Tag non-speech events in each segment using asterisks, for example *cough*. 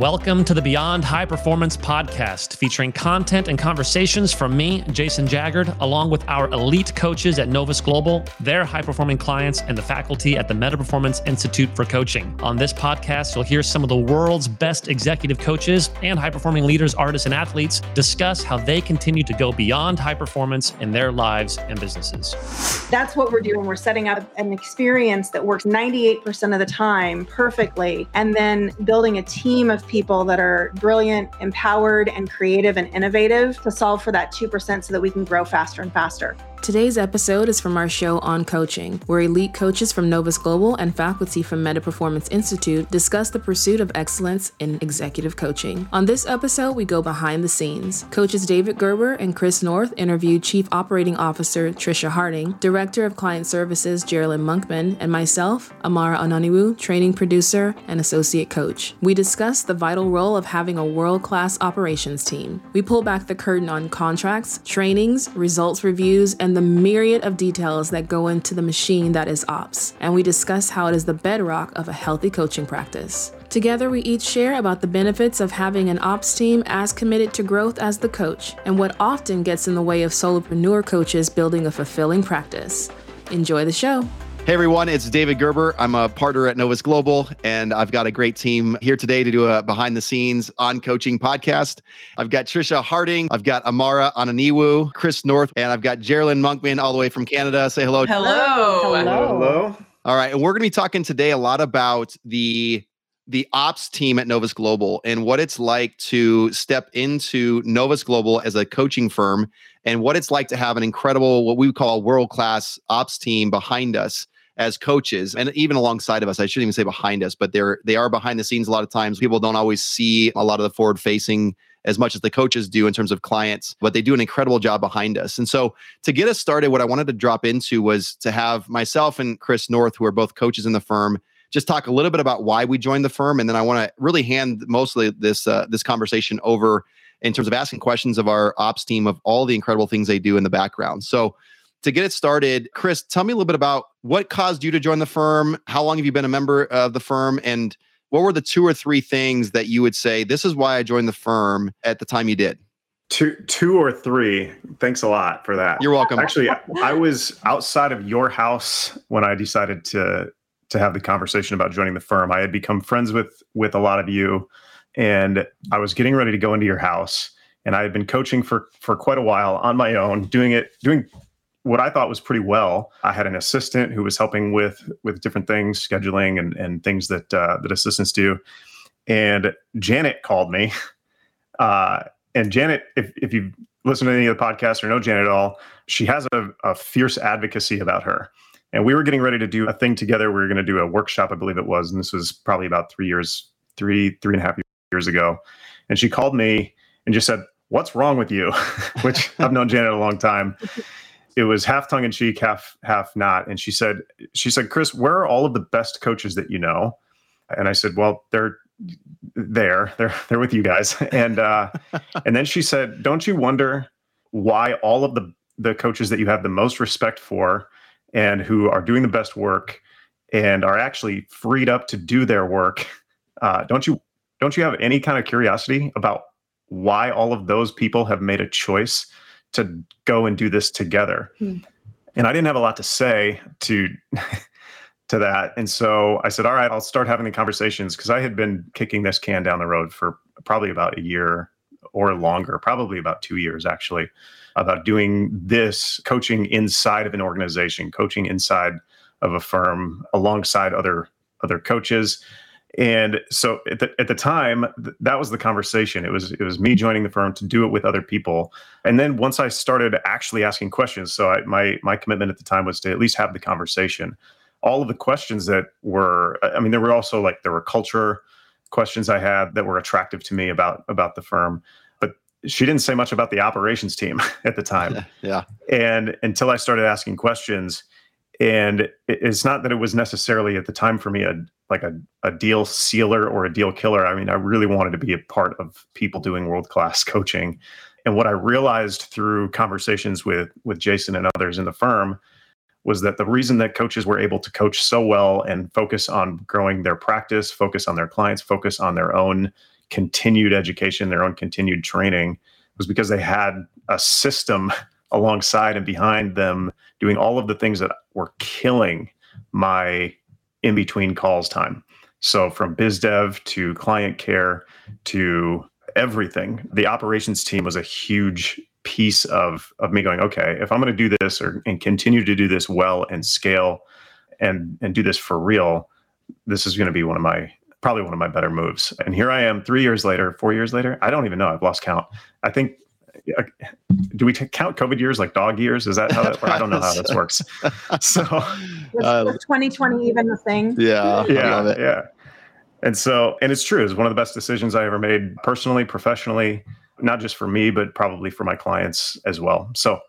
Welcome to the Beyond High Performance podcast, featuring content and conversations from me, Jason Jaggard, along with our elite coaches at Novus Global, their high performing clients, and the faculty at the Meta Performance Institute for Coaching. On this podcast, you'll hear some of the world's best executive coaches and high performing leaders, artists, and athletes discuss how they continue to go beyond high performance in their lives and businesses. That's what we're doing. We're setting up an experience that works 98% of the time perfectly, and then building a team of people that are brilliant, empowered, and creative and innovative to solve for that 2% so that we can grow faster and faster. Today's episode is from our show on coaching, where elite coaches from Novus Global and faculty from Meta Performance Institute discuss the pursuit of excellence in executive coaching. On this episode, we go behind the scenes. Coaches David Gerber and Chris North interview Chief Operating Officer Trisha Harding, Director of Client Services Geraldine Monkman, and myself, Amara Ananiwu, training producer and associate coach. We discuss the vital role of having a world class operations team. We pull back the curtain on contracts, trainings, results reviews, and the myriad of details that go into the machine that is ops, and we discuss how it is the bedrock of a healthy coaching practice. Together, we each share about the benefits of having an ops team as committed to growth as the coach, and what often gets in the way of solopreneur coaches building a fulfilling practice. Enjoy the show. Hey everyone, it's David Gerber. I'm a partner at Novus Global, and I've got a great team here today to do a behind the scenes on coaching podcast. I've got Trisha Harding, I've got Amara Ananiwu, Chris North, and I've got Geraldine Monkman all the way from Canada. Say hello. Hello. Hello. Hello. All right, and we're going to be talking today a lot about the the ops team at Novus Global and what it's like to step into Novus Global as a coaching firm and what it's like to have an incredible what we call world class ops team behind us as coaches and even alongside of us i shouldn't even say behind us but they're they are behind the scenes a lot of times. People don't always see a lot of the forward facing as much as the coaches do in terms of clients but they do an incredible job behind us. And so to get us started what i wanted to drop into was to have myself and chris north who are both coaches in the firm just talk a little bit about why we joined the firm. And then i want to really hand mostly this uh, this conversation over in terms of asking questions of our ops team of all the incredible things they do in the background. So to get it started, Chris, tell me a little bit about what caused you to join the firm. How long have you been a member of the firm? And what were the two or three things that you would say, this is why I joined the firm at the time you did? Two, two or three. Thanks a lot for that. You're welcome. Actually, *laughs* I was outside of your house when I decided to to have the conversation about joining the firm. I had become friends with with a lot of you, and I was getting ready to go into your house. And I had been coaching for for quite a while on my own, doing it doing what I thought was pretty well. I had an assistant who was helping with with different things, scheduling and and things that uh, that assistants do. And Janet called me. *laughs* Uh, and Janet, if if you listen to any of the podcasts or know Janet at all, she has a, a fierce advocacy about her. And we were getting ready to do a thing together. We were going to do a workshop, I believe it was, and this was probably about three years, three three and a half years ago. And she called me and just said, "What's wrong with you?" *laughs* Which I've known Janet a long time it was half tongue in cheek, half half not. And she said, she said, Chris, where are all of the best coaches that you know? And I said, well, they're there, they're they're with you guys. *laughs* And uh, and then she said, don't you wonder why all of the the coaches that you have the most respect for and who are doing the best work and are actually freed up to do their work, uh, don't you don't you have any kind of curiosity about why all of those people have made a choice to go and do this together. Hmm. And I didn't have a lot to say to *laughs* to that. And so I said, all right, I'll start having the conversations because I had been kicking this can down the road for probably about a year or longer, probably about two years actually, about doing this coaching inside of an organization, coaching inside of a firm alongside other other coaches and so at the, at the time, th- that was the conversation. It was it was me joining the firm to do it with other people. And then once I started actually asking questions, so I, my my commitment at the time was to at least have the conversation. All of the questions that were, I mean, there were also like there were culture questions I had that were attractive to me about about the firm. But she didn't say much about the operations team *laughs* at the time. *laughs* yeah. And until I started asking questions, and it's not that it was necessarily at the time for me a like a, a deal sealer or a deal killer i mean i really wanted to be a part of people doing world class coaching. And what i realized through conversations with with jason and others in the firm was that the reason that coaches were able to coach so well and focus on growing their practice focus on their clients focus on their own continued education, their own continued training, was because they had a system *laughs* alongside and behind them doing all of the things that were killing my in between calls time. So from biz dev to client care to everything, the operations team was a huge piece of of me going, okay, if I'm going to do this or and continue to do this well and scale and and do this for real, this is going to be one of my probably one of my better moves. And here I am 3 years later, 4 years later. I don't even know. I've lost count. I think do we t- count COVID years like dog years? Is that how that? I don't know how this works. *laughs* So, was, 2020 even a thing? Yeah, yeah, yeah. And so, and it's true. It's one of the best decisions I ever made personally, professionally, not just for me, but probably for my clients as well. So,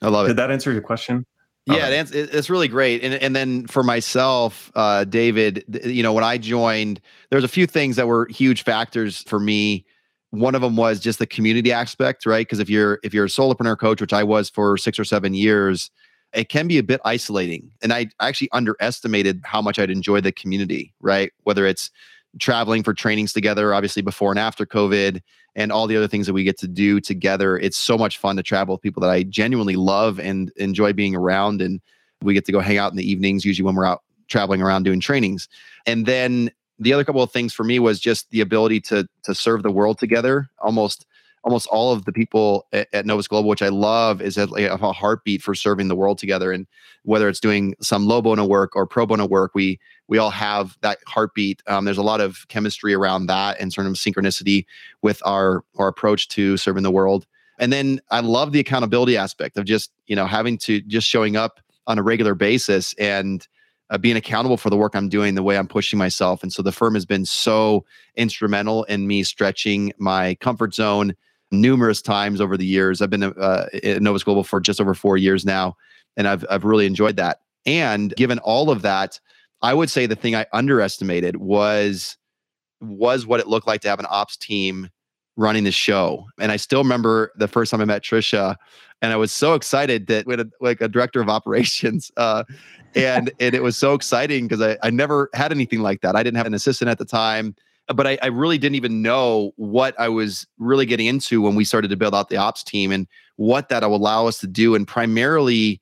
I love it. Did that answer your question? Yeah, okay. it's, it's really great. And and then for myself, uh, David, you know, when I joined, there's a few things that were huge factors for me one of them was just the community aspect right? Because if you're if you're a solopreneur coach which i was for six or seven years it can be a bit isolating. And i actually underestimated how much i'd enjoy the community right? Whether it's traveling for trainings together obviously before and after covid and all the other things that we get to do together. It's so much fun to travel with people that i genuinely love and enjoy being around and we get to go hang out in the evenings usually when we're out traveling around doing trainings. And then the other couple of things for me was just the ability to to serve the world together. Almost almost all of the people at, at Novus Global, which I love, is a, heartbeat for serving the world together. And whether it's doing some low bono work or pro bono work, we we all have that heartbeat. Um, there's a lot of chemistry around that and sort of synchronicity with our our approach to serving the world. And then I love the accountability aspect of just you know having to just showing up on a regular basis and uh, being accountable for the work I'm doing, the way I'm pushing myself. And so the firm has been so instrumental in me stretching my comfort zone numerous times over the years. I've been uh, at Novus Global for just over four years now, and I've I've really enjoyed that. And given all of that, I would say the thing I underestimated was was what it looked like to have an ops team running the show. And I still remember the first time I met Trisha, and I was so excited that with a, like a director of operations, *laughs* uh, and and it was so exciting because I I never had anything like that. I didn't have an assistant at the time, but I, I really didn't even know what I was really getting into when we started to build out the ops team and what that will allow us to do. And primarily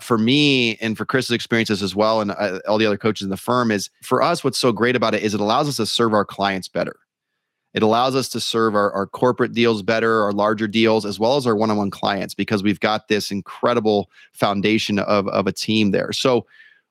for me and for Chris's experiences as well, and uh, all the other coaches in the firm is for us. What's so great about it is it allows us to serve our clients better it allows us to serve our, our corporate deals better, our larger deals, as well as our one on one clients, because we've got this incredible foundation of, of a team there. So,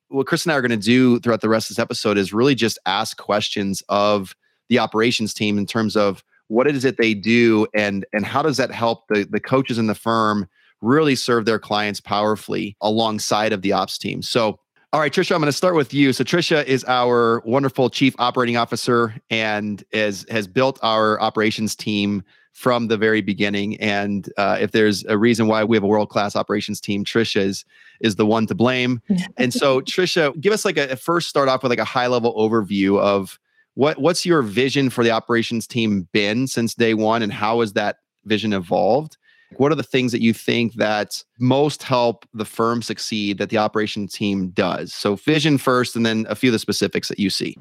what Chris and I are going to do throughout the rest of this episode is really just ask questions of the operations team in terms of what is it they do and and how does that help the, the coaches in the firm really serve their clients powerfully alongside of the ops team. So all right, Trisha, I'm going to start with you. So Trisha is our wonderful chief operating officer and is, has built our operations team from the very beginning. And uh, if there's a reason why we have a world class operations team, Trisha is, is the one to blame. *laughs* and so, Trisha, give us like a, a first start off with like a high level overview of what what's your vision for the operations team been since day one, and how has that vision evolved? What are the things that you think that most help the firm succeed that the operation team does? So vision first, and then a few of the specifics that you see.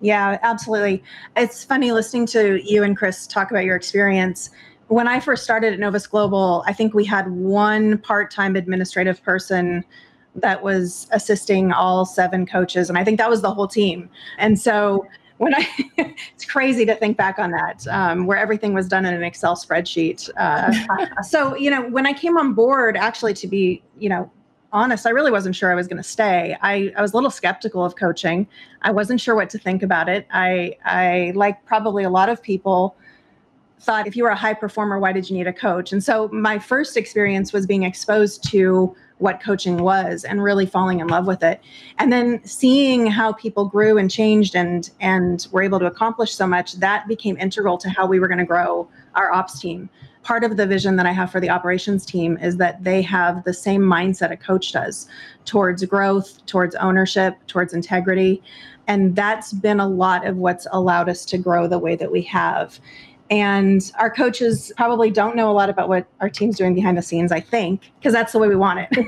Yeah, absolutely. It's funny listening to you and Chris talk about your experience. When I first started at Novus Global, I think we had one part time administrative person that was assisting all seven coaches. And I think that was the whole team. And so when I, *laughs* it's crazy to think back on that, um, where everything was done in an Excel spreadsheet. Uh, *laughs* so, you know, when I came on board, actually, to be, you know, honest, I really wasn't sure I was going to stay. I, I was a little skeptical of coaching. I wasn't sure what to think about it. I, I, like probably a lot of people, thought if you were a high performer, why did you need a coach? And so my first experience was being exposed to what coaching was and really falling in love with it. And then seeing how people grew and changed and and were able to accomplish so much that became integral to how we were going to grow our ops team. Part of the vision that i have for the operations team is that they have the same mindset a coach does towards growth towards ownership towards integrity. And that's been a lot of what's allowed us to grow the way that we have And our coaches probably don't know a lot about what our team's doing behind the scenes, I think, because that's the way we want it.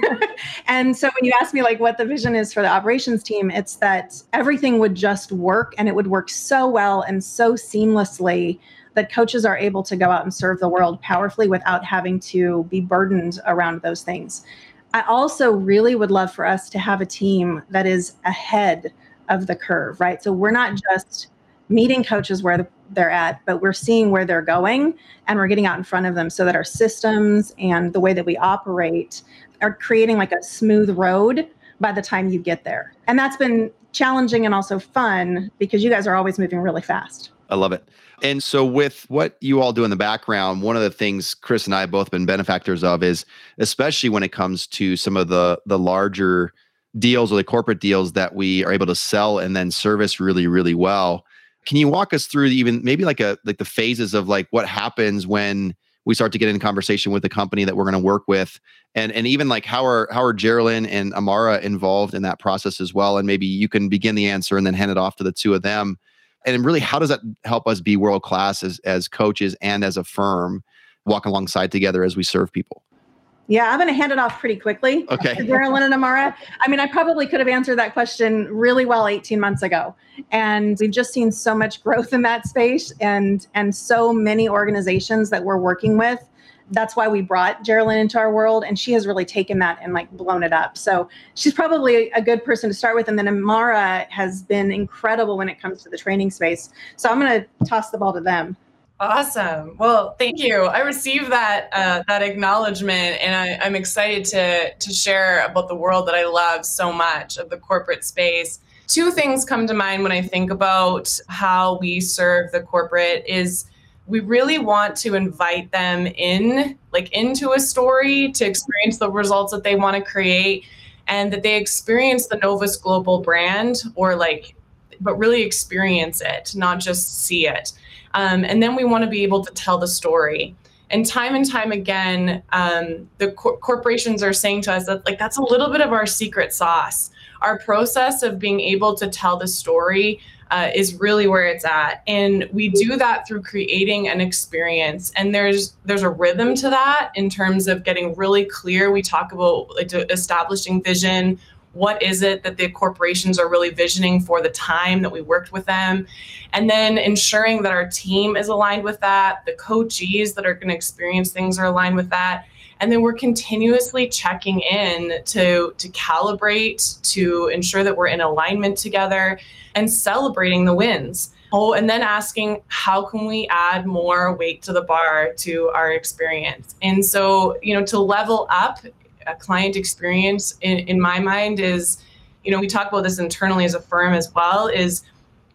*laughs* and so when you ask me like what the vision is for the operations team, it's that everything would just work and it would work so well and so seamlessly that coaches are able to go out and serve the world powerfully without having to be burdened around those things. I also really would love for us to have a team that is ahead of the curve, right? So we're not just meeting coaches where they're at, but we're seeing where they're going and we're getting out in front of them so that our systems and the way that we operate are creating like a smooth road by the time you get there. And that's been challenging and also fun because you guys are always moving really fast. I love it. And so, with what you all do in the background, one of the things Chris and I have both been benefactors of is, especially when it comes to some of the the larger deals or the corporate deals that we are able to sell and then service really, really well. Can you walk us through even maybe like a like the phases of like what happens when we start to get in conversation with the company that we're going to work with? And and even like how are how are Geraldine and Amara involved in that process as well? And maybe you can begin the answer and then hand it off to the two of them. And really how does that help us be world class as as coaches and as a firm walk alongside together as we serve people yeah, I'm going to hand it off pretty quickly. Okay. Geraldine and Amara. I mean, I probably could have answered that question really well 18 months ago. And we've just seen so much growth in that space and and so many organizations that we're working with. That's why we brought Geraldine into our world. And she has really taken that and like blown it up. So she's probably a good person to start with. And then Amara has been incredible when it comes to the training space. So I'm going to toss the ball to them. Awesome. Well, thank you. I received that uh, that acknowledgement, and I, I'm excited to to share about the world that I love so much of the corporate space. Two things come to mind when I think about how we serve the corporate is we really want to invite them in like into a story to experience the results that they want to create and that they experience the Novus Global brand or like but really experience it, not just see it. Um, and then we want to be able to tell the story. And time and time again, um, the cor- corporations are saying to us that like that's a little bit of our secret sauce. Our process of being able to tell the story uh, is really where it's at, and we do that through creating an experience. And there's there's a rhythm to that in terms of getting really clear. We talk about establishing vision, what is it that the corporations are really visioning for the time that we worked with them? And then ensuring that our team is aligned with that the coachees that are going to experience things are aligned with that. And then we're continuously checking in to to calibrate to ensure that we're in alignment together and celebrating the wins. Oh and then asking how can we add more weight to the bar to our experience? And so you know to level up a client experience in, in my mind is you know we talk about this internally as a firm as well is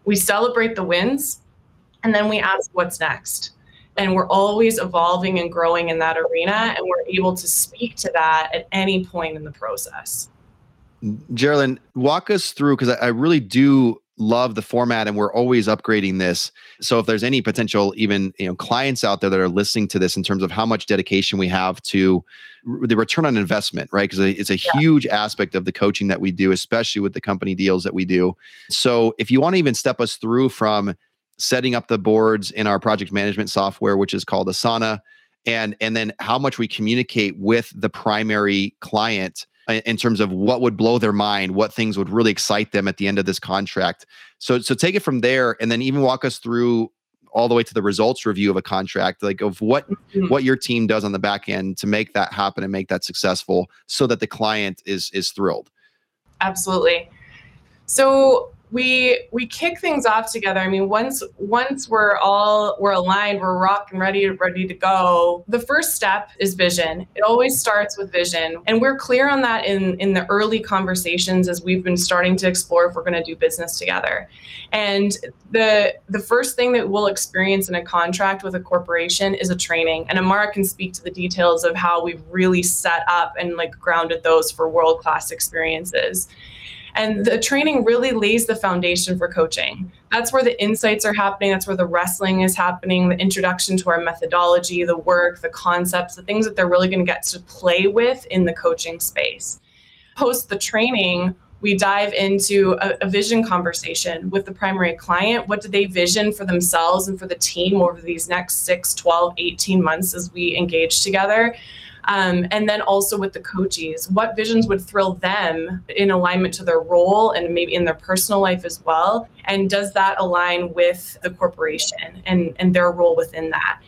we celebrate the wins and then we ask what's next. And we're always evolving and growing in that arena and we're able to speak to that at any point in the process. Geraldine, walk us through because I, I, really do love the format and we're always upgrading this. So if there's any potential even you know clients out there that are listening to this in terms of how much dedication we have to r- the return on investment right? Because it's a yeah. huge aspect of the coaching that we do especially with the company deals that we do. So if you want to even step us through from setting up the boards in our project management software which is called asana and and then how much we communicate with the primary client in terms of what would blow their mind, what things would really excite them at the end of this contract. So, so take it from there, and then even walk us through all the way to the results review of a contract, like of what mm-hmm. what your team does on the back end to make that happen and make that successful, so that the client is is thrilled. Absolutely. So we we kick things off together. I mean, once once we're all we're aligned, we're rocking ready ready to go. The first step is vision. It always starts with vision, and we're clear on that in in the early conversations as we've been starting to explore if we're going to do business together. And the the first thing that we'll experience in a contract with a corporation is a training. And Amara can speak to the details of how we've really set up and like grounded those for world class experiences. And the training really lays the foundation for coaching. That's where the insights are happening. That's where the wrestling is happening, the introduction to our methodology, the work, the concepts, the things that they're really going to get to play with in the coaching space. Post the training, we dive into a, a, vision conversation with the primary client. What do they vision for themselves and for the team over these next 6, 12, 18 months as we engage together? Um, and then also with the coaches, what visions would thrill them in alignment to their role and maybe in their personal life as well? And does that align with the corporation and, and their role within that?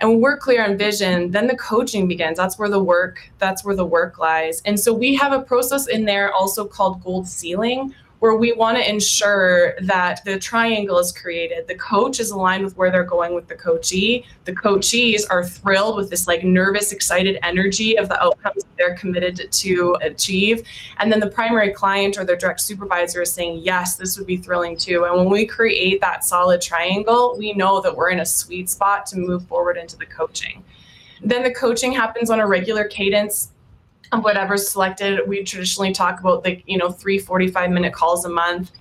And when we're clear on vision, then the coaching begins. That's where the work, that's where the work lies. And so we have a process in there also called goal setting, where we want to ensure that the triangle is created. The coach is aligned with where they're going with the coachee. The coachees are thrilled with this like nervous, excited energy of the outcomes they're committed to achieve. And then the primary client or their direct supervisor is saying, yes, this would be thrilling too. And when we create that solid triangle, we know that we're in a sweet spot to move forward into the coaching. Then the coaching happens on a regular cadence whatever's selected. We traditionally talk about the you know, three 45 minute calls a month.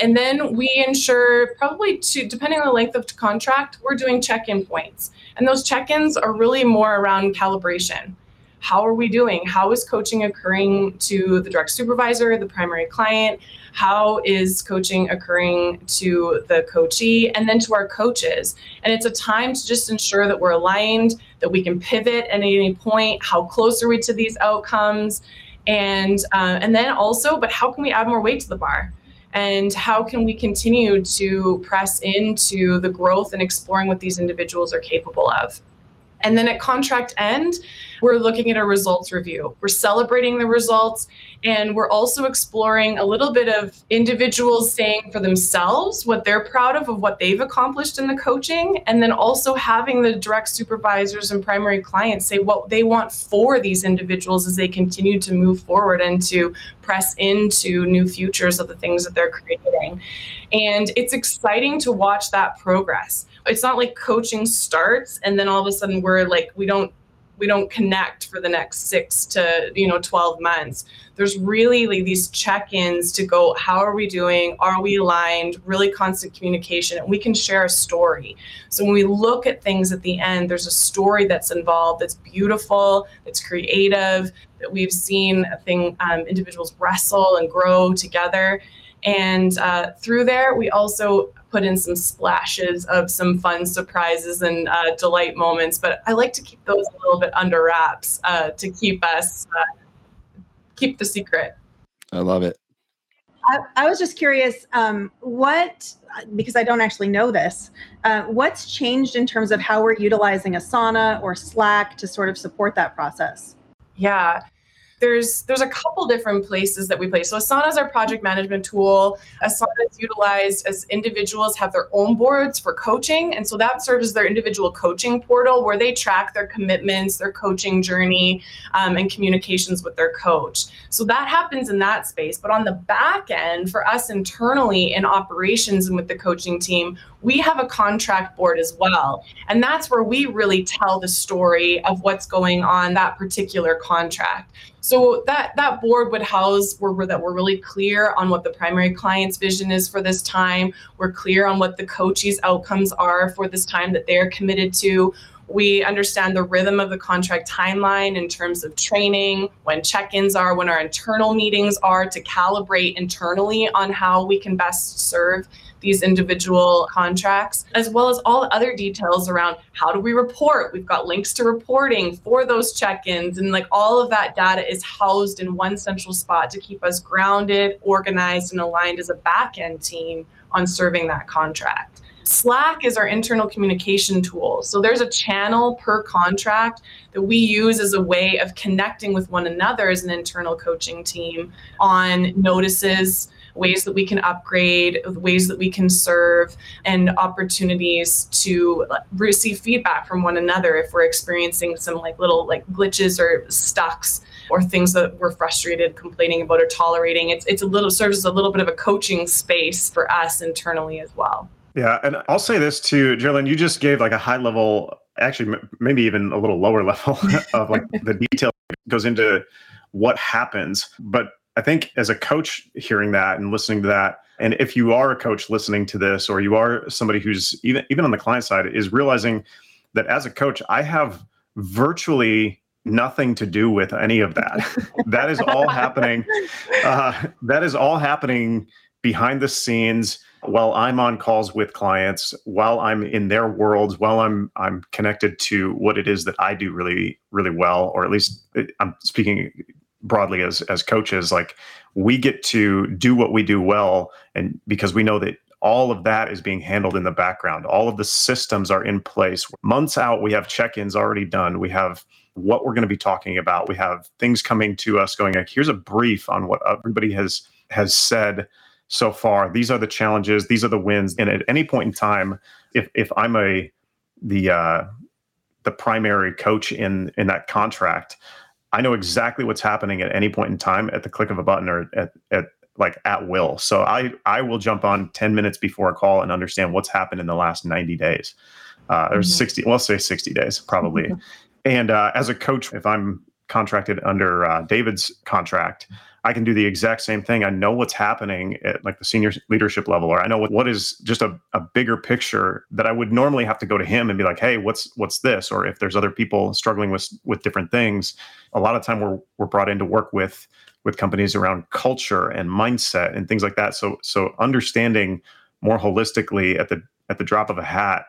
And then we ensure probably two, depending on the length of the contract, we're doing check in points. And those check ins are really more around calibration. How are we doing? How is coaching occurring to the direct supervisor, the primary client? How is coaching occurring to the coachee and then to our coaches? And it's a time to just ensure that we're aligned, that we can pivot at any point. How close are we to these outcomes? And uh, and then also, but how can we add more weight to the bar? and how can we continue to press into the growth and exploring what these individuals are capable of and then at contract end, we're looking at a results review. We're celebrating the results and we're also exploring a little bit of individuals saying for themselves what they're proud of of what they've accomplished in the coaching and then also having the direct supervisors and primary clients say what they want for these individuals as they continue to move forward and to press into new futures of the things that they're creating. And it's exciting to watch that progress it's not like coaching starts and then all of a sudden we're like we don't we don't connect for the next six to you know 12 months. There's really like these check-ins to go how are we doing? Are we aligned? Really constant communication and we can share a story. So when we look at things at the end there's a story that's involved that's beautiful that's creative that we've seen a thing um, individuals wrestle and grow together and uh, through there we also put in some splashes of some fun surprises and uh, delight moments. But I like to keep those a little bit under wraps uh, to keep us uh, keep the secret. I love it. I, I was just curious, um, what because I don't actually know this. Uh, what's changed in terms of how we're utilizing Asana or Slack to sort of support that process? Yeah there's there's a couple different places that we play. So Asana is our project management tool. Asana is utilized as individuals have their own boards for coaching, and so that serves as their individual coaching portal where they track their commitments, their coaching journey, um, and communications with their coach. So that happens in that space. But on the back end, for us internally in operations and with the coaching team, we have a contract board as well. And that's where we really tell the story of what's going on that particular contract. So that that board would house where that we're really clear on what the primary client's vision is for this time. We're clear on what the coachee's outcomes are for this time that they're committed to. We understand the rhythm of the contract timeline in terms of training, when check ins are, when our internal meetings are to calibrate internally on how we can best serve these individual contracts, as well as all the other details around how do we report. We've got links to reporting for those check ins, and like all of that data is housed in one central spot to keep us grounded, organized, and aligned as a back end team on serving that contract. Slack is our internal communication tool. So there's a channel per contract that we use as a way of connecting with one another as an internal coaching team on notices, ways that we can upgrade, ways that we can serve, and opportunities to receive feedback from one another if we're experiencing some like little like glitches or stucks or things that we're frustrated, complaining about, or tolerating. It's it's a little serves as a little bit of a coaching space for us internally as well. Yeah, and I'll say this too, Geraldine. You just gave like a high level, actually maybe even a little lower *laughs* level of like *laughs* the detail goes into what happens. But I think as a coach hearing that and listening to that, and if you are a coach listening to this, or you are somebody who's even even on the client side, is realizing that as a coach, I have virtually nothing to do with any of that. that is all happening. *laughs* Uh, that is all happening behind the scenes while I'm on calls with clients, while I'm in their worlds, while I'm I'm connected to what it is that I do really really well, or at least uh, I'm speaking broadly as as coaches. Like we get to do what we do well, and because we know that all of that is being handled in the background. All of the systems are in place. Months out, we have check-ins already done. We have what we're going to be talking about. We have things coming to us going like, here's a brief on what everybody has has said so far. These are the challenges. These are the wins. And at any point in time, if if I'm a the uh, the primary coach in in that contract, I know exactly what's happening at any point in time at the click of a button or at at like at will. So I I will jump on 10 minutes before a call and understand what's happened in the last 90 days. Uh, there's mm-hmm. 60, well, let's say 60 days probably. Mm-hmm. And uh, as a coach, if I'm contracted under uh, David's contract, I can do the exact same thing. I know what's happening at like the senior leadership level, or I know what, what is just a, a bigger picture that I would normally have to go to him and be like, hey, what's what's this? Or if there's other people struggling with with different things, a lot of time we're we're brought in to work with with companies around culture and mindset and things like that. So so understanding more holistically at the at the drop of a hat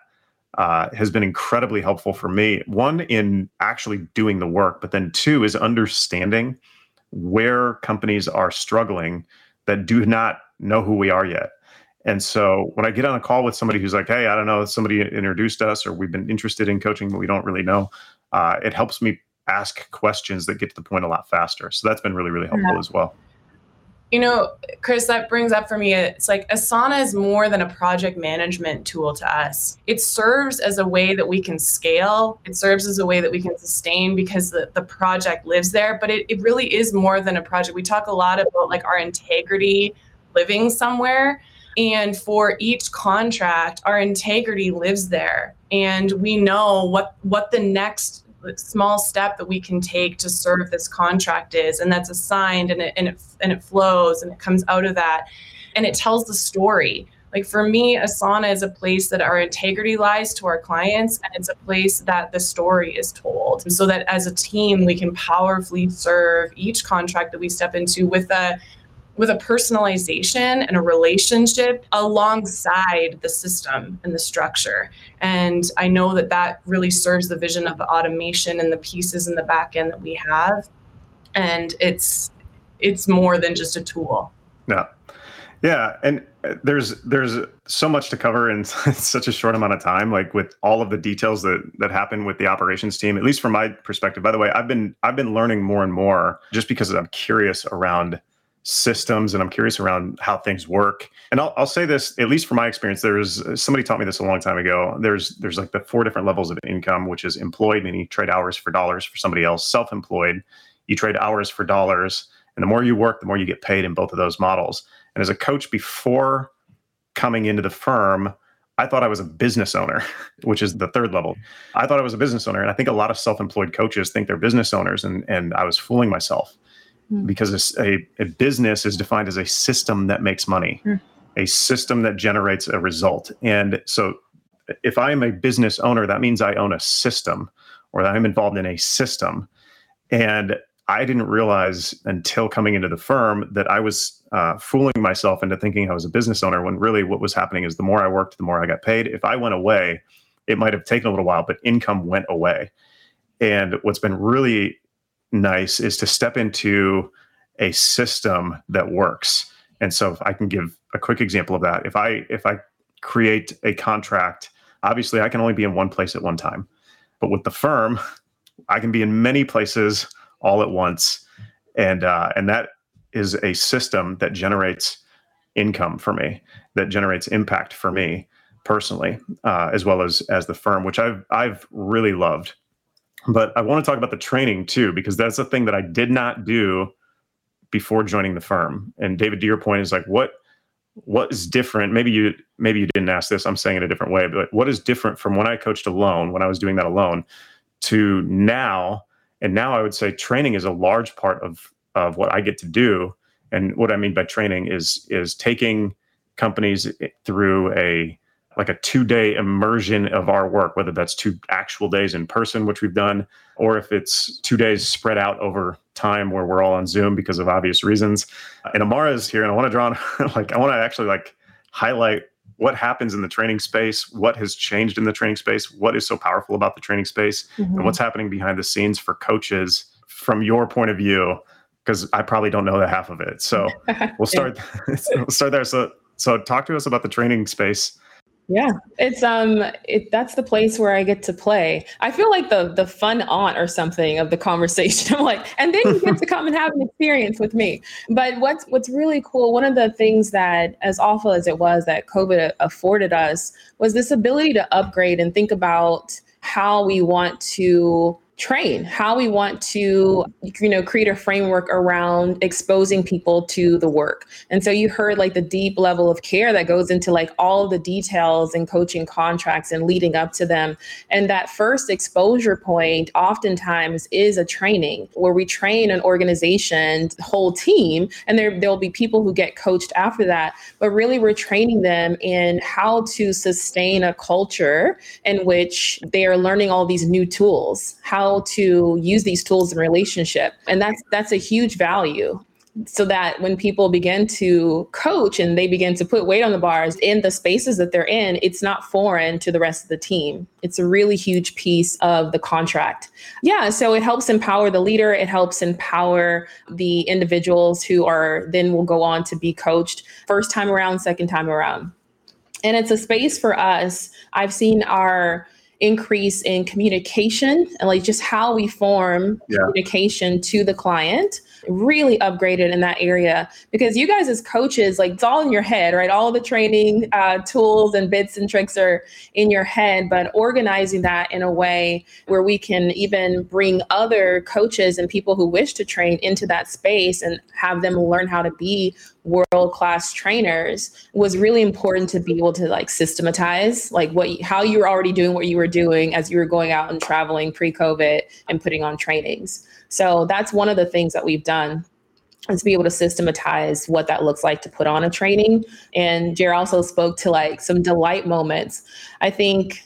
uh, has been incredibly helpful for me. One in actually doing the work, but then two is understanding where companies are struggling that do not know who we are yet. And so when I get on a call with somebody who's like, hey, I don't know, somebody introduced us or we've been interested in coaching, but we don't really know, uh, it helps me ask questions that get to the point a lot faster. So that's been really, really helpful yeah. as well. You know, Chris, that brings up for me, it's like Asana is more than a project management tool to us. It serves as a way that we can scale, it serves as a way that we can sustain because the, the project lives there. But it, it really is more than a project. We talk a lot about like our integrity living somewhere. And for each contract, our integrity lives there. And we know what what the next small step that we can take to serve this contract is and that's assigned and it and it and it flows and it comes out of that. And it tells the story. Like for me asana is a place that our integrity lies to our clients and it's a place that the story is told. So that as a team we can powerfully serve each contract that we step into with a with a personalization and a relationship alongside the system and the structure. And I know that that really serves the vision of the automation and the pieces in the back end that we have. And it's it's more than just a tool. Yeah. Yeah, and uh, there's there's so much to cover in *laughs* such a short amount of time like with all of the details that that happen with the operations team at least from my perspective by the way I've been I've been learning more and more just because I'm curious around systems and I'm curious around how things work. And I'll, I'll say this, at least from my experience, there's somebody taught me this a long time ago. There's there's like the four different levels of income, which is employed, meaning you trade hours for dollars for somebody else, self-employed, you trade hours for dollars. And the more you work, the more you get paid in both of those models. And as a coach before coming into the firm, I thought I was a business owner, *laughs* which is the third level. I thought I was a business owner. And I think a lot of self-employed coaches think they're business owners and, and I was fooling myself mm. because a, a business is defined as a system that makes money, mm. a system that generates a result. And so if I am a business owner, that means I own a system or that I'm involved in a system. And I didn't realize until coming into the firm that I was uh, fooling myself into thinking I was a business owner when really what was happening is the more I worked, the more I got paid. If I went away, it might have taken a little while, but income went away. And what's been really nice is to step into a system that works. And so I can give a quick example of that, if I if I create a contract, obviously I can only be in one place at one time. But with the firm, I can be in many places all at once. And uh, and that is a system that generates income for me, that generates impact for me personally, uh, as well as as the firm, which I've I've really loved. But I want to talk about the training too, because that's the thing that I did not do before joining the firm. And David, to your point, is like what what is different? Maybe you maybe you didn't ask this. I'm saying it a different way, but what is different from when I coached alone, when I was doing that alone, to now? And now I would say training is a large part of of what I get to do. And what I mean by training is is taking companies eh, through a like a two day immersion of our work, whether that's two actual days in person, which we've done, or if it's two days spread out over time where we're all on Zoom because of obvious reasons. And Amara is here, and I want to draw on, *laughs* like, I want to actually like highlight what happens in the training space, what has changed in the training space, what is so powerful about the training space, mm-hmm. and what's happening behind the scenes for coaches from your point of view. Because I probably don't know the half of it. So *laughs* we'll start. *laughs* we'll start there. So so talk to us about the training space. Yeah, it's um, it, that's the place where I get to play. I feel like the the fun aunt or something of the *laughs* conversation. I'm like, and then you get to come and have an experience with me. But what's what's really cool, one of the things that, as awful as it was, that COVID afforded us was this ability to upgrade and think about how we want to train how we want to you know create a framework around exposing people to the work. And so you heard like the deep level of care that goes into like all the details and coaching contracts and leading up to them. And that first exposure point oftentimes is a training where we train an organization whole team and there there'll be people who get coached after that. But really we're training them in how to sustain a culture in which they are learning all these new tools how how to use these tools in relationship and that's that's a huge value so that when people begin to coach and they begin to put weight on the bars in the spaces that they're in, it's not foreign to the rest of the team. It's a really huge piece of the contract. Yeah, so it helps empower the leader, it helps empower the individuals who are then will go on to be coached first time around, second time around. And it's a space for us. I've seen our increase in communication and like just how we form yeah. communication to the client really upgraded in that area because you guys as coaches like it's all in your head right? All the training uh, tools and bits and tricks are in your head but organizing that in a way where we can even bring other coaches and people who wish to train into that space and have them learn how to be world class trainers was really important to be able to like systematize like what how you were already doing what you were doing as you were going out and traveling pre covid and putting on trainings so that's one of the things that we've done is be able to systematize what that looks like to put on a training. And Jer also spoke to like some delight moments. I think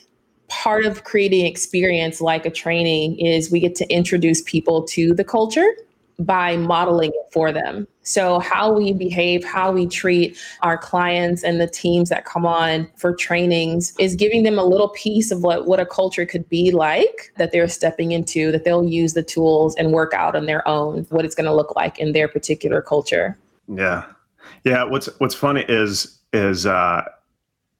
part of creating experience like a training is we get to introduce people to the culture by modeling it for them. So, how we behave, how we treat our clients and the teams that come on for trainings is giving them a little piece of what, what a culture could be like that they're stepping into, that they'll use the tools and work out on their own, what it's going to look like in their particular culture. Yeah. Yeah. What's, what's funny is, is, uh,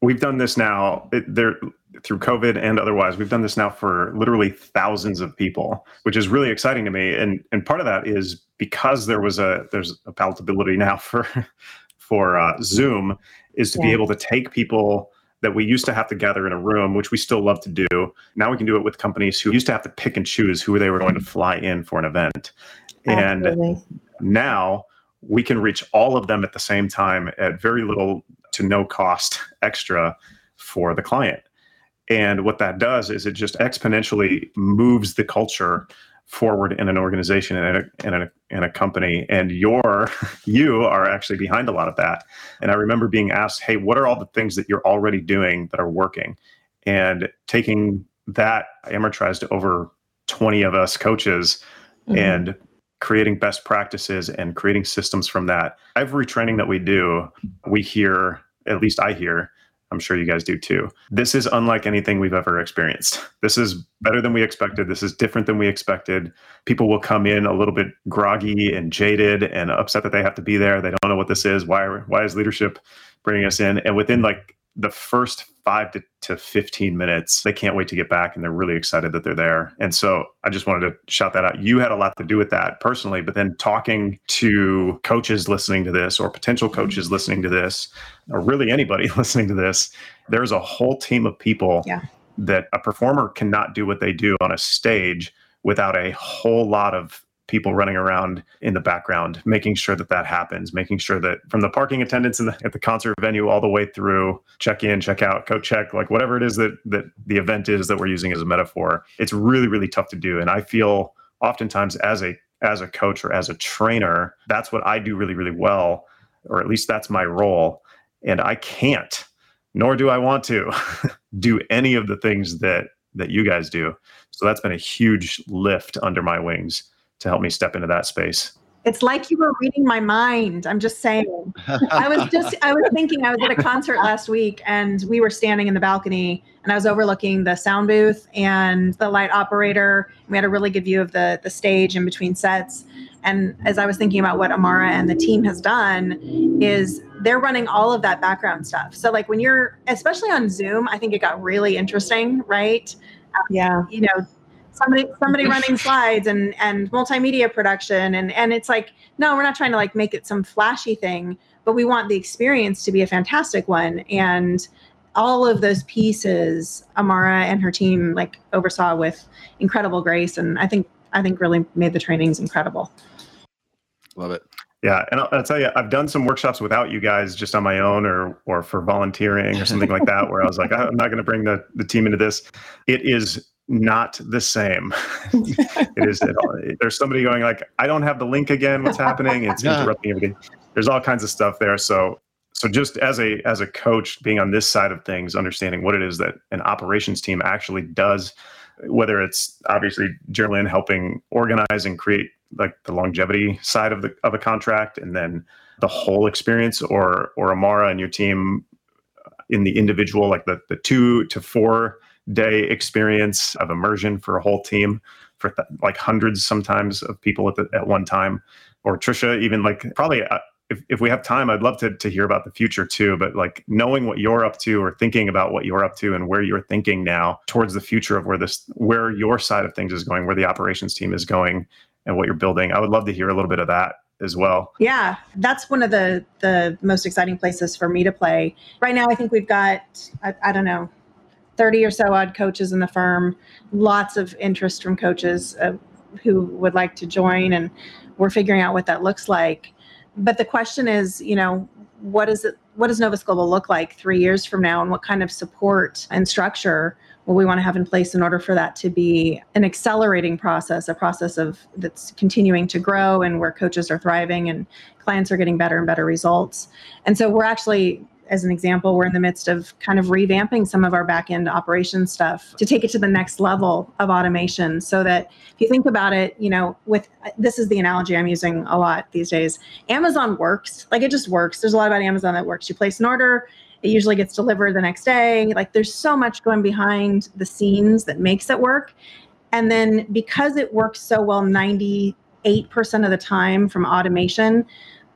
we've done this now. It, there, through COVID and otherwise. We've done this now for literally thousands of people, which is really exciting to me. And and part of that is because there was a there's a palatability now *laughs* for for uh, Zoom is to yeah. be able to take people that we used to have to gather in a room, which we still love to do. Now we can do it with companies who used to have to pick and choose who they were going to fly in for an event. Absolutely. And now we can reach all of them at the same time at very little to no cost extra for the client. And what that does is it just exponentially moves the culture forward in an organization and a, in a, in a company. And you're, *laughs* you are actually behind a lot of that. And I remember being asked, hey, what are all the things that you're already doing that are working? And taking that amortized over 20 of us coaches mm-hmm. and creating best practices and creating systems from that. Every training that we do, we hear, at least I hear, I'm sure you guys do too. This is unlike anything we've ever experienced. This is better than we expected. This is different than we expected. People will come in a little bit groggy and jaded and upset that they have to be there. They don't know what this is. Why why is leadership bringing us in? And within like the first five to, to 15 minutes, they can't wait to get back and they're really excited that they're there. And so I just wanted to shout that out. You had a lot to do with that personally, but then talking to coaches listening to this or potential mm-hmm. coaches listening to this, or really anybody *laughs* listening to this, there's a whole team of people yeah. that a performer cannot do what they do on a stage without a whole lot of people running around in the background, making sure that that happens, making sure that from the parking attendants the, at the concert venue all the way through check in, check out, coat check, like whatever it is that that the event is that we're using as a metaphor, it's really really tough to do. And I feel oftentimes as a as a coach or as a trainer, that's what I do really really well, or at least that's my role. And I can't nor do I want to *laughs* do any of the things that that you guys do. So that's been a huge lift under my wings to help me step into that space. It's like you were reading my mind. I'm just saying. *laughs* I was just I was thinking I was at a concert last week and we were standing in the balcony and I was overlooking the sound booth and the light operator. We had a really good view of the the stage in between sets. And as I was thinking about what Amara and the team has done is they're running all of that background stuff. So like when you're especially on Zoom, I think it got really interesting, right? Yeah. You know, somebody somebody running slides and and multimedia production. And and it's like no we're not trying to like make it some flashy thing but we want the experience to be a fantastic one. And all of those pieces amara and her team like oversaw with incredible grace. And i think i think really made the trainings incredible. Love it. Yeah, and I'll, I'll, tell you, I've done some workshops without you guys, just on my own, or or for volunteering or something like that, where I was like, *laughs* I'm not going to bring the the team into this. It is not the same. *laughs* it is. It, there's somebody going like, I don't have the link again. What's happening? It's yeah. interrupting everything. There's all kinds of stuff there. So so just as a as a coach, being on this side of things, understanding what it is that an operations team actually does, whether it's obviously Geraldine helping organize and create like the longevity side of the of a contract, and then the whole experience, or or Amara and your team in the individual, like the the two to four day experience of immersion for a whole team for th- like hundreds sometimes of people at the, at one time or trisha even like probably uh, if, if we have time i'd love to, to hear about the future too but like knowing what you're up to or thinking about what you're up to and where you're thinking now towards the future of where this where your side of things is going where the operations team is going and what you're building i would love to hear a little bit of that as well. Yeah, that's one of the the most exciting places for me to play. Right now I think we've got I, I don't know 30 or so odd coaches in the firm, lots of interest from coaches uh, who would like to join, and we're figuring out what that looks like. But the question is, you know, what is it? What does Novus Global look like three years from now, and what kind of support and structure will we want to have in place in order for that to be an accelerating process, a process of that's continuing to grow, and where coaches are thriving and clients are getting better and better results. And so we're actually as an example, we're in the midst of kind of revamping some of our back end operation stuff to take it to the next level of automation so that if you think about it, you know, with this is the analogy I'm using a lot these days. Amazon works, like it just works. There's a lot about Amazon that works. You place an order, it usually gets delivered the next day. Like there's so much going behind the scenes that makes it work. And then because it works so well 98% of the time from automation,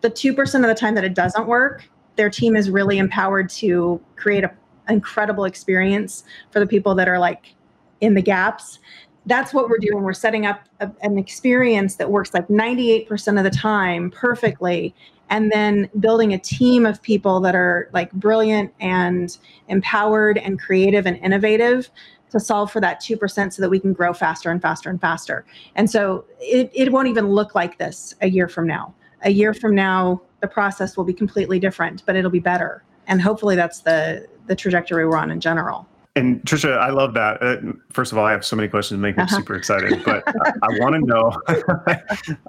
the 2% of the time that it doesn't work their team is really empowered to create an incredible experience for the people that are like in the gaps. That's what we're doing. We're setting up a, an experience that works like 98% of the time perfectly and then building a team of people that are like brilliant and empowered and creative and innovative to solve for that 2% so that we can grow faster and faster and faster. And so it, it won't even look like this a year from now a year from now the process will be completely different, but it'll be better. And hopefully that's the the trajectory we're on in general. And Trisha, I love that. Uh, first of all, I have so many questions make me uh-huh. super excited, but I, I want to know. *laughs*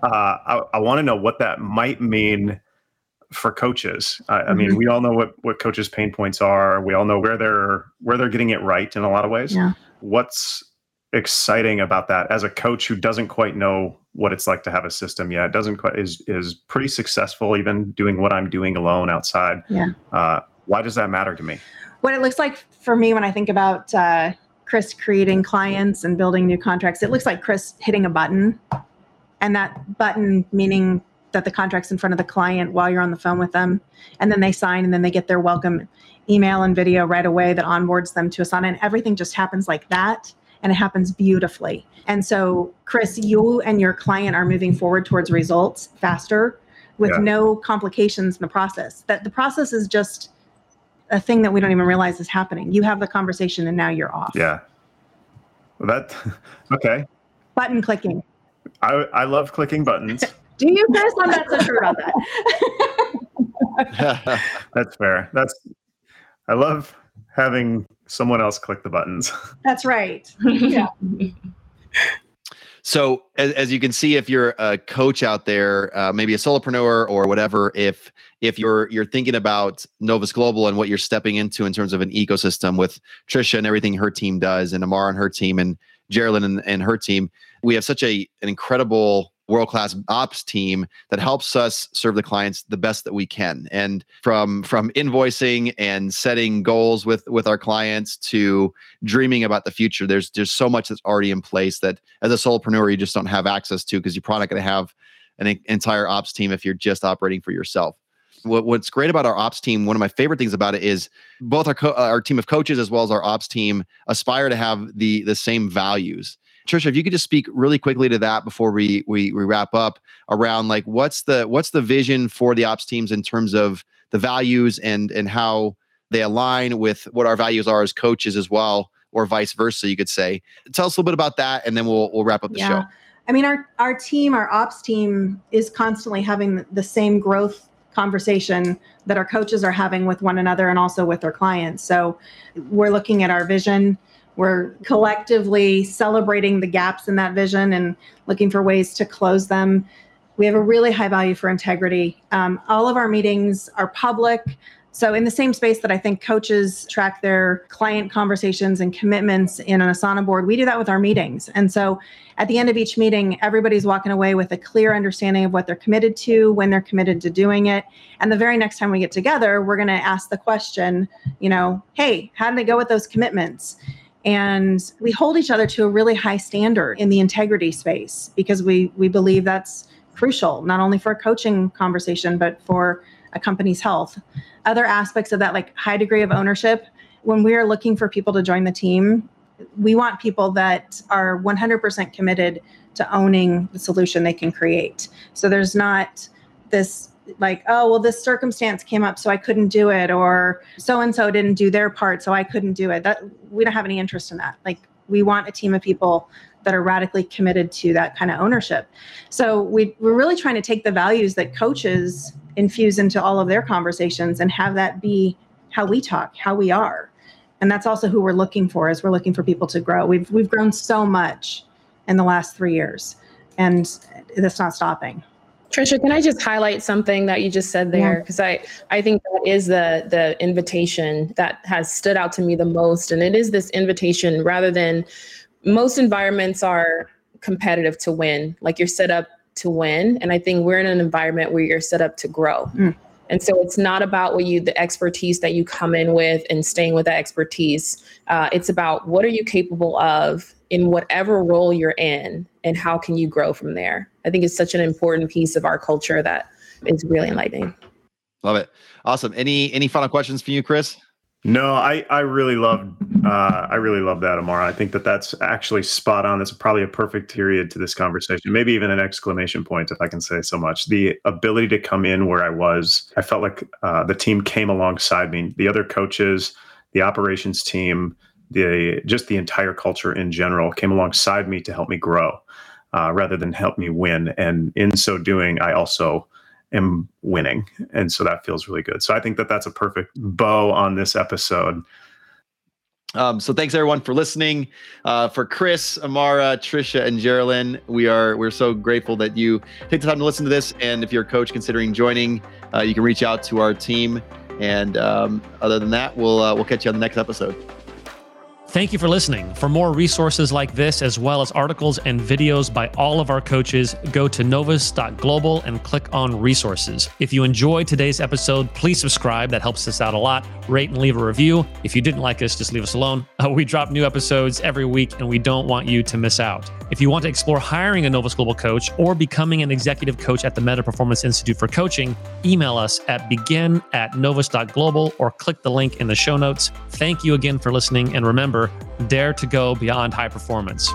uh, I, I want to know what that might mean for coaches. I, mm-hmm. I, mean, mm-hmm. we all know what what coaches' pain points are. We all know where they're where they're getting it right in a lot of ways. Yeah. What's exciting about that as a coach who doesn't quite know what it's like to have a system. Yet It doesn't quite is is pretty successful even doing what i'm doing alone outside. Yeah. Uh, why does that matter to me? What it looks like for me when i think about uh, chris creating clients and building new contracts it looks like chris hitting a button. And that button meaning that the contract's in front of the client while you're on the phone with them. And then they sign and then they get their welcome email and video right away that onboards them to asana. And everything just happens like that and it happens beautifully. And so, Chris, you and your client are moving forward towards results faster with yeah. no complications in the process. That the process is just a thing that we don't even realize is happening. You have the conversation and now you're off. Yeah. Well, that *laughs* okay. Button clicking. I I love clicking buttons. *laughs* Do you, Chris? I'm not so sure about that. *laughs* That's fair. That's I love having someone else click the buttons. *laughs* That's right. yeah. *laughs* So as, as you can see, if you're a coach out there, uh, maybe a solopreneur or whatever, if if you're you're thinking about Novus Global and what you're stepping into in terms of an ecosystem with Trisha and everything her team does, and Amara and her team, and Geraldine and, and her team, we have such a an incredible world class ops team that helps us serve the clients the best that we can. And from from invoicing and setting goals with with our clients to dreaming about the future there's there's so much that's already in place that as a solopreneur you just don't have access to because you're probably not going to have an entire ops team if you're just operating for yourself. What, what's great about our ops team one of my favorite things about it is both our co- our team of coaches as well as our ops team aspire to have the the same values Trisha, if you could just speak really quickly to that before we, we we wrap up around like what's the what's the vision for the ops teams in terms of the values and and how they align with what our values are as coaches as well, or vice versa, you could say. Tell us a little bit about that, and then we'll we'll wrap up the yeah. show. I mean, our our team, our ops team, is constantly having the same growth conversation that our coaches are having with one another and also with their clients. So we're looking at our vision we're collectively celebrating the gaps in that vision and looking for ways to close them. We have a really high value for integrity. Um, all of our meetings are public. So, in the same space that I think coaches track their client conversations and commitments in an Asana board, we do that with our meetings. And so, at the end of each meeting, everybody's walking away with a clear understanding of what they're committed to, when they're committed to doing it. And the very next time we get together, we're going to ask the question, you know, hey, how did it go with those commitments? And we hold each other to a really high standard in the integrity space because we we believe that's crucial not only for a coaching conversation but for a company's health. Other aspects of that like high degree of ownership when we are looking for people to join the team we want people that are 100% committed to owning the solution they can create. So there's not this like, oh, well, this circumstance came up, so I couldn't do it, or so and so didn't do their part, so I couldn't do it. That we don't have any interest in that. Like, we want a team of people that are radically committed to that kind of ownership. So we, we're really trying to take the values that coaches infuse into all of their conversations and have that be how we talk, how we are. And that's also who we're looking for is we're looking for people to grow. We've we've grown so much in the last three years and that's not stopping. Trisha, can I just highlight something that you just said there? Because yeah. I, I think that is the the invitation that has stood out to me the most. And it is this invitation rather than most environments are competitive to win, like you're set up to win. And I think we're in an environment where you're set up to grow. Mm. And so it's not about what you the expertise that you come in with and staying with that expertise. Uh, it's about what are you capable of in whatever role you're in and how can you grow from there. I think it's such an important piece of our culture that is really enlightening. Love it. Awesome. Any any final questions for you, Chris? No, I I really love uh, I really love that, Amara. I think that that's actually spot on. That's probably a perfect period to this conversation. Maybe even an exclamation point, if I can say so much. The ability to come in where I was, I felt like uh, the team came alongside me. The other coaches, the operations team, the just the entire culture in general came alongside me to help me grow, uh, rather than help me win. And in so doing, I also am winning. And so that feels really good. So I think that that's a perfect bow on this episode. Um, so thanks everyone for listening. Uh, for Chris, Amara, Trisha, and Geraldine, we are we're so grateful that you take the time to listen to this. And if you're a coach considering joining, uh, you can reach out to our team. And um, other than that, we'll uh, we'll catch you on the next episode. Thank you for listening. For more resources like this, as well as articles and videos by all of our coaches, go to novus.global and click on resources. If you enjoyed today's episode, please subscribe. That helps us out a lot. Rate and leave a review. If you didn't like us, just leave us alone. *laughs* We drop new episodes every week, and we don't want you to miss out. If you want to explore hiring a Novus Global coach or becoming an executive coach at the Meta Performance Institute for Coaching, email us at begin at novus.global or click the link in the show notes. Thank you again for listening. And remember, dare to go beyond high performance.